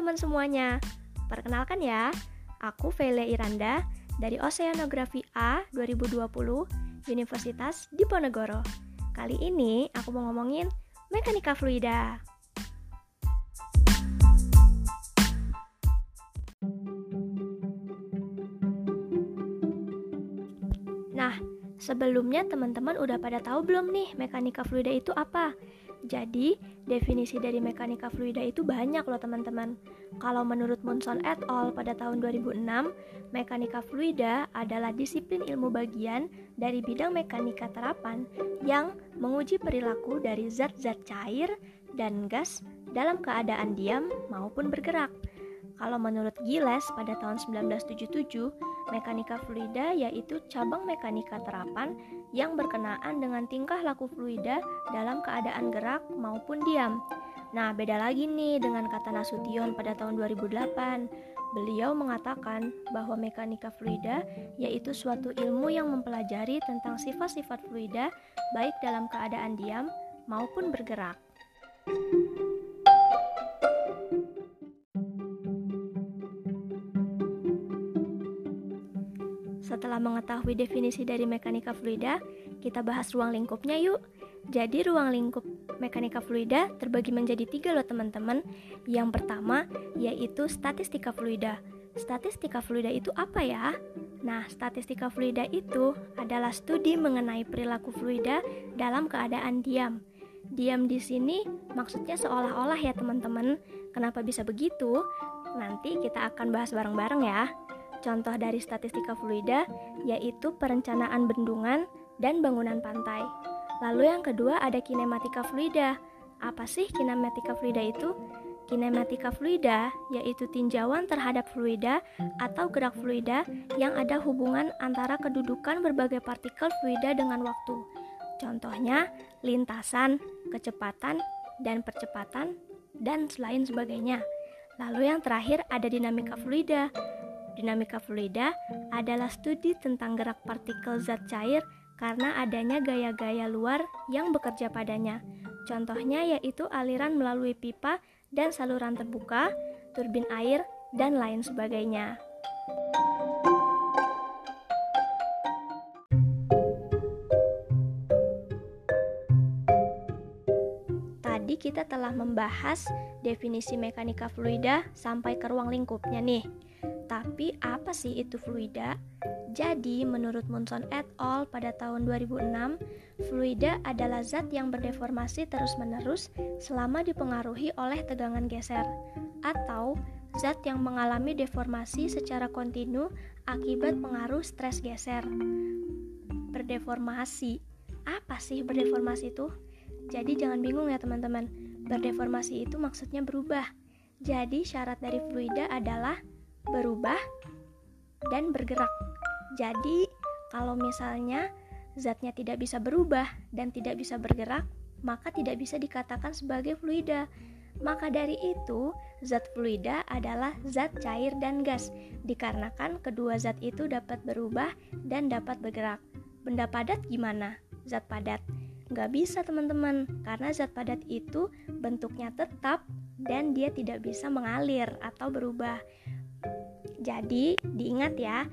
teman-teman semuanya. Perkenalkan ya, aku Vele Iranda dari Oceanografi A 2020 Universitas Diponegoro. Kali ini aku mau ngomongin mekanika fluida. Nah, sebelumnya teman-teman udah pada tahu belum nih mekanika fluida itu apa? Jadi, definisi dari mekanika fluida itu banyak loh teman-teman. Kalau menurut Munson et al. pada tahun 2006, mekanika fluida adalah disiplin ilmu bagian dari bidang mekanika terapan yang menguji perilaku dari zat-zat cair dan gas dalam keadaan diam maupun bergerak. Kalau menurut Giles pada tahun 1977, mekanika fluida yaitu cabang mekanika terapan yang berkenaan dengan tingkah laku fluida dalam keadaan gerak maupun diam. Nah, beda lagi nih dengan kata Nasution pada tahun 2008. Beliau mengatakan bahwa mekanika fluida yaitu suatu ilmu yang mempelajari tentang sifat-sifat fluida baik dalam keadaan diam maupun bergerak. Setelah mengetahui definisi dari mekanika fluida, kita bahas ruang lingkupnya yuk. Jadi ruang lingkup mekanika fluida terbagi menjadi tiga loh teman-teman. Yang pertama yaitu statistika fluida. Statistika fluida itu apa ya? Nah, statistika fluida itu adalah studi mengenai perilaku fluida dalam keadaan diam. Diam di sini maksudnya seolah-olah ya teman-teman. Kenapa bisa begitu? Nanti kita akan bahas bareng-bareng ya. Contoh dari statistika fluida yaitu perencanaan bendungan dan bangunan pantai. Lalu yang kedua ada kinematika fluida. Apa sih kinematika fluida itu? Kinematika fluida yaitu tinjauan terhadap fluida atau gerak fluida yang ada hubungan antara kedudukan berbagai partikel fluida dengan waktu. Contohnya lintasan, kecepatan, dan percepatan, dan selain sebagainya. Lalu yang terakhir ada dinamika fluida Dinamika fluida adalah studi tentang gerak partikel zat cair karena adanya gaya-gaya luar yang bekerja padanya. Contohnya yaitu aliran melalui pipa dan saluran terbuka, turbin air, dan lain sebagainya. Tadi kita telah membahas definisi mekanika fluida sampai ke ruang lingkupnya nih. Tapi apa sih itu fluida? Jadi, menurut Munson et al. pada tahun 2006, fluida adalah zat yang berdeformasi terus-menerus selama dipengaruhi oleh tegangan geser, atau zat yang mengalami deformasi secara kontinu akibat pengaruh stres geser. Berdeformasi. Apa sih berdeformasi itu? Jadi jangan bingung ya teman-teman. Berdeformasi itu maksudnya berubah. Jadi syarat dari fluida adalah berubah, dan bergerak. Jadi, kalau misalnya zatnya tidak bisa berubah dan tidak bisa bergerak, maka tidak bisa dikatakan sebagai fluida. Maka dari itu, zat fluida adalah zat cair dan gas, dikarenakan kedua zat itu dapat berubah dan dapat bergerak. Benda padat gimana? Zat padat. Nggak bisa teman-teman, karena zat padat itu bentuknya tetap dan dia tidak bisa mengalir atau berubah. Jadi, diingat ya,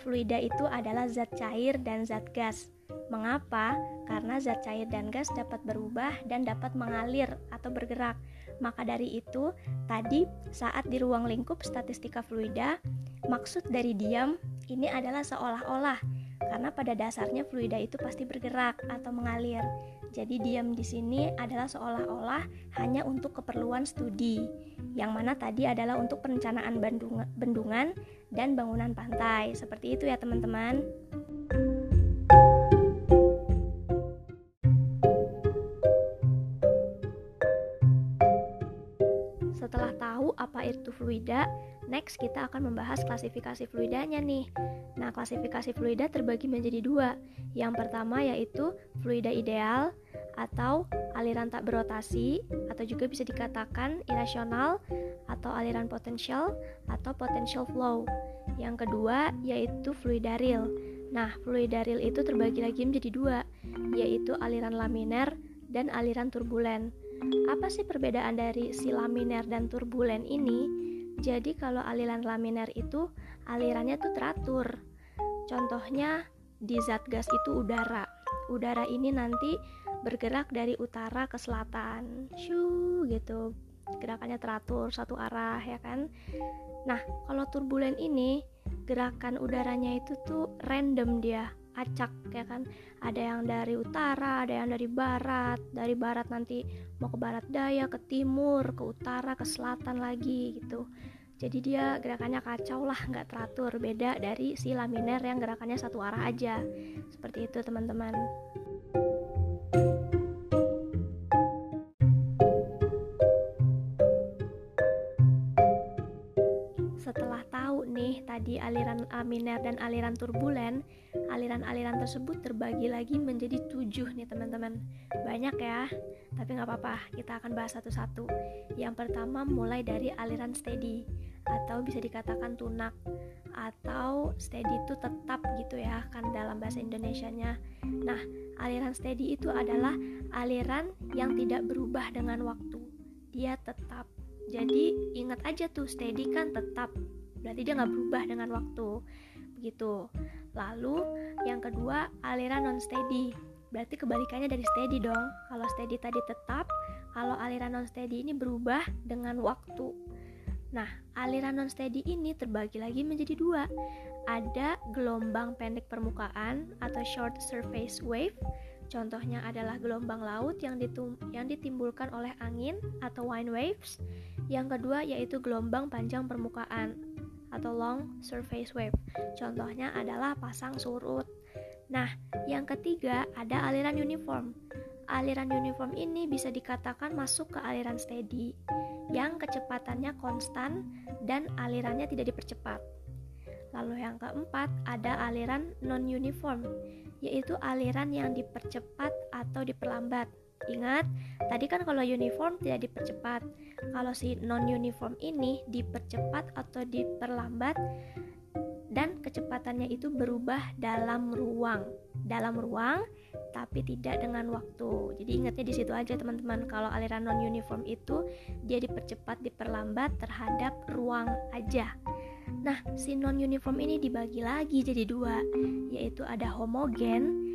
fluida itu adalah zat cair dan zat gas. Mengapa? Karena zat cair dan gas dapat berubah dan dapat mengalir atau bergerak. Maka dari itu, tadi saat di ruang lingkup statistika fluida, maksud dari diam ini adalah seolah-olah karena pada dasarnya fluida itu pasti bergerak atau mengalir. Jadi diam di sini adalah seolah-olah hanya untuk keperluan studi, yang mana tadi adalah untuk perencanaan bendungan dan bangunan pantai. Seperti itu ya teman-teman. Setelah tahu apa itu fluida, next kita akan membahas klasifikasi fluidanya nih. Nah, klasifikasi fluida terbagi menjadi dua. Yang pertama yaitu fluida ideal atau aliran tak berotasi atau juga bisa dikatakan irasional atau aliran potensial atau potential flow. Yang kedua yaitu fluida real. Nah, fluida itu terbagi lagi menjadi dua, yaitu aliran laminer dan aliran turbulen. Apa sih perbedaan dari si laminer dan turbulen ini? Jadi kalau aliran laminer itu alirannya tuh teratur. Contohnya di zat gas itu udara. Udara ini nanti bergerak dari utara ke selatan. Shoo gitu. Gerakannya teratur satu arah ya kan. Nah, kalau turbulen ini gerakan udaranya itu tuh random dia acak ya kan? Ada yang dari utara ada yang dari barat. Dari barat nanti mau ke barat daya ke timur ke utara ke selatan lagi gitu. Jadi dia gerakannya kacau lah nggak teratur. Beda dari si laminer yang gerakannya satu arah aja. Seperti itu teman-teman aliran aminer dan aliran turbulen, aliran-aliran tersebut terbagi lagi menjadi tujuh nih teman-teman. Banyak ya, tapi nggak apa-apa, kita akan bahas satu-satu. Yang pertama mulai dari aliran steady atau bisa dikatakan tunak atau steady itu tetap gitu ya kan dalam bahasa Indonesianya. Nah, aliran steady itu adalah aliran yang tidak berubah dengan waktu. Dia tetap. Jadi ingat aja tuh steady kan tetap berarti dia nggak berubah dengan waktu. Begitu. Lalu yang kedua aliran non steady berarti kebalikannya dari steady dong. Kalau steady tadi tetap kalau aliran non steady ini berubah dengan waktu. Nah aliran non steady ini terbagi lagi menjadi dua. Ada gelombang pendek permukaan atau short surface wave. Contohnya adalah gelombang laut yang, ditum yang ditimbulkan oleh angin atau wind waves. Yang kedua yaitu gelombang panjang permukaan atau long surface wave. Contohnya adalah pasang surut. Nah, yang ketiga ada aliran uniform. Aliran uniform ini bisa dikatakan masuk ke aliran steady yang kecepatannya konstan dan alirannya tidak dipercepat. Lalu yang keempat ada aliran non-uniform, yaitu aliran yang dipercepat atau diperlambat. Ingat, tadi kan kalau uniform tidak dipercepat. Kalau si non-uniform ini dipercepat atau diperlambat dan kecepatannya itu berubah dalam ruang. Dalam ruang tapi tidak dengan waktu. Jadi ingatnya di situ aja teman-teman. Kalau aliran non-uniform itu dia dipercepat, diperlambat terhadap ruang aja. Nah, si non-uniform ini dibagi lagi jadi dua, yaitu ada homogen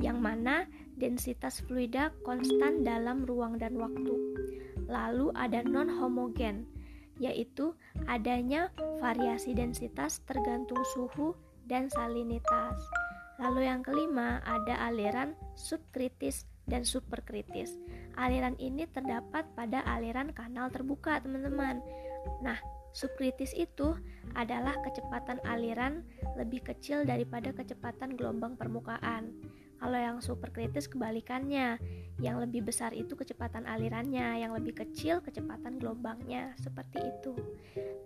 yang mana densitas fluida konstan dalam ruang dan waktu. Lalu ada non-homogen, yaitu adanya variasi densitas tergantung suhu dan salinitas. Lalu yang kelima ada aliran subkritis dan superkritis. Aliran ini terdapat pada aliran kanal terbuka, teman-teman. Nah, subkritis itu adalah kecepatan aliran lebih kecil daripada kecepatan gelombang permukaan. Kalau yang super kritis kebalikannya, yang lebih besar itu kecepatan alirannya, yang lebih kecil kecepatan gelombangnya, seperti itu.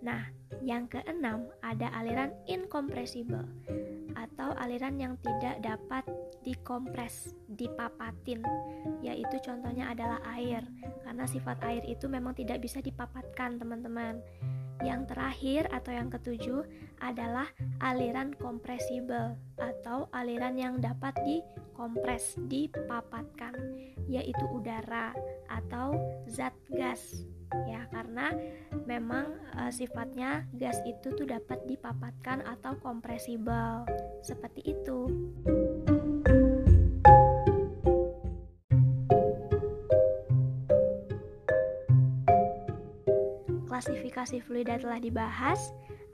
Nah, yang keenam ada aliran incompressible atau aliran yang tidak dapat dikompres, dipapatin, yaitu contohnya adalah air, karena sifat air itu memang tidak bisa dipapatkan, teman-teman. Yang terakhir atau yang ketujuh adalah aliran kompresibel atau aliran yang dapat dikompres, dipapatkan, yaitu udara atau zat gas. Ya, karena memang e, sifatnya gas itu tuh dapat dipapatkan atau kompresibel. Seperti itu. Klasifikasi fluida telah dibahas,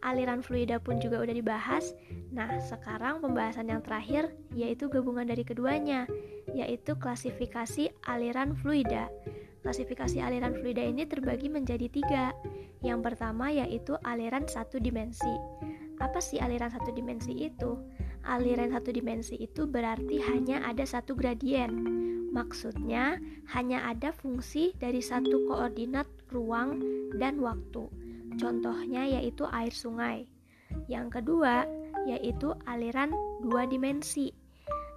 aliran fluida pun juga udah dibahas. Nah, sekarang pembahasan yang terakhir yaitu gabungan dari keduanya, yaitu klasifikasi aliran fluida. Klasifikasi aliran fluida ini terbagi menjadi tiga. Yang pertama yaitu aliran satu dimensi. Apa sih aliran satu dimensi itu? Aliran satu dimensi itu berarti hanya ada satu gradien. Maksudnya, hanya ada fungsi dari satu koordinat ruang dan waktu. Contohnya yaitu air sungai. Yang kedua yaitu aliran dua dimensi.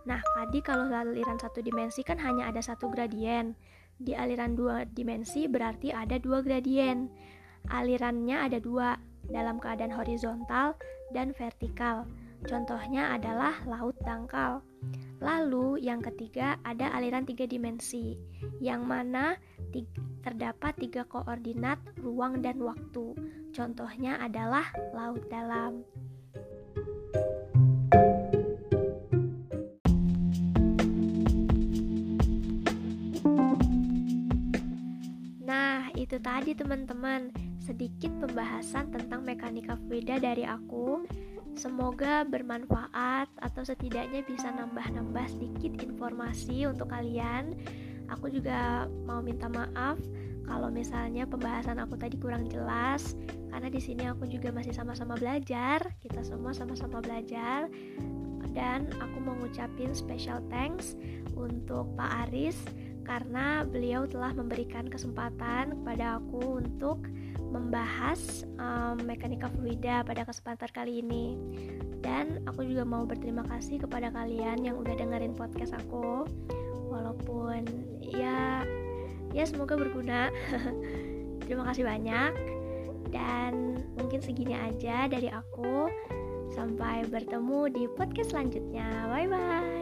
Nah, tadi kalau aliran satu dimensi kan hanya ada satu gradien. Di aliran dua dimensi berarti ada dua gradien. Alirannya ada dua dalam keadaan horizontal dan vertikal. Contohnya adalah laut dangkal. Lalu yang ketiga ada aliran tiga dimensi, yang mana terdapat tiga koordinat ruang dan waktu. Contohnya adalah laut dalam. Nah, itu tadi teman-teman, sedikit pembahasan tentang mekanika fluida dari aku. Semoga bermanfaat atau setidaknya bisa nambah-nambah sedikit informasi untuk kalian. Aku juga mau minta maaf kalau misalnya pembahasan aku tadi kurang jelas karena di sini aku juga masih sama-sama belajar. Kita semua sama-sama belajar. Dan aku mau ngucapin special thanks untuk Pak Aris karena beliau telah memberikan kesempatan kepada aku untuk membahas um, mekanika fluida pada kesempatan kali ini. Dan aku juga mau berterima kasih kepada kalian yang udah dengerin podcast aku. Walaupun ya ya semoga berguna. terima kasih banyak. Dan mungkin segini aja dari aku. Sampai bertemu di podcast selanjutnya. Bye bye.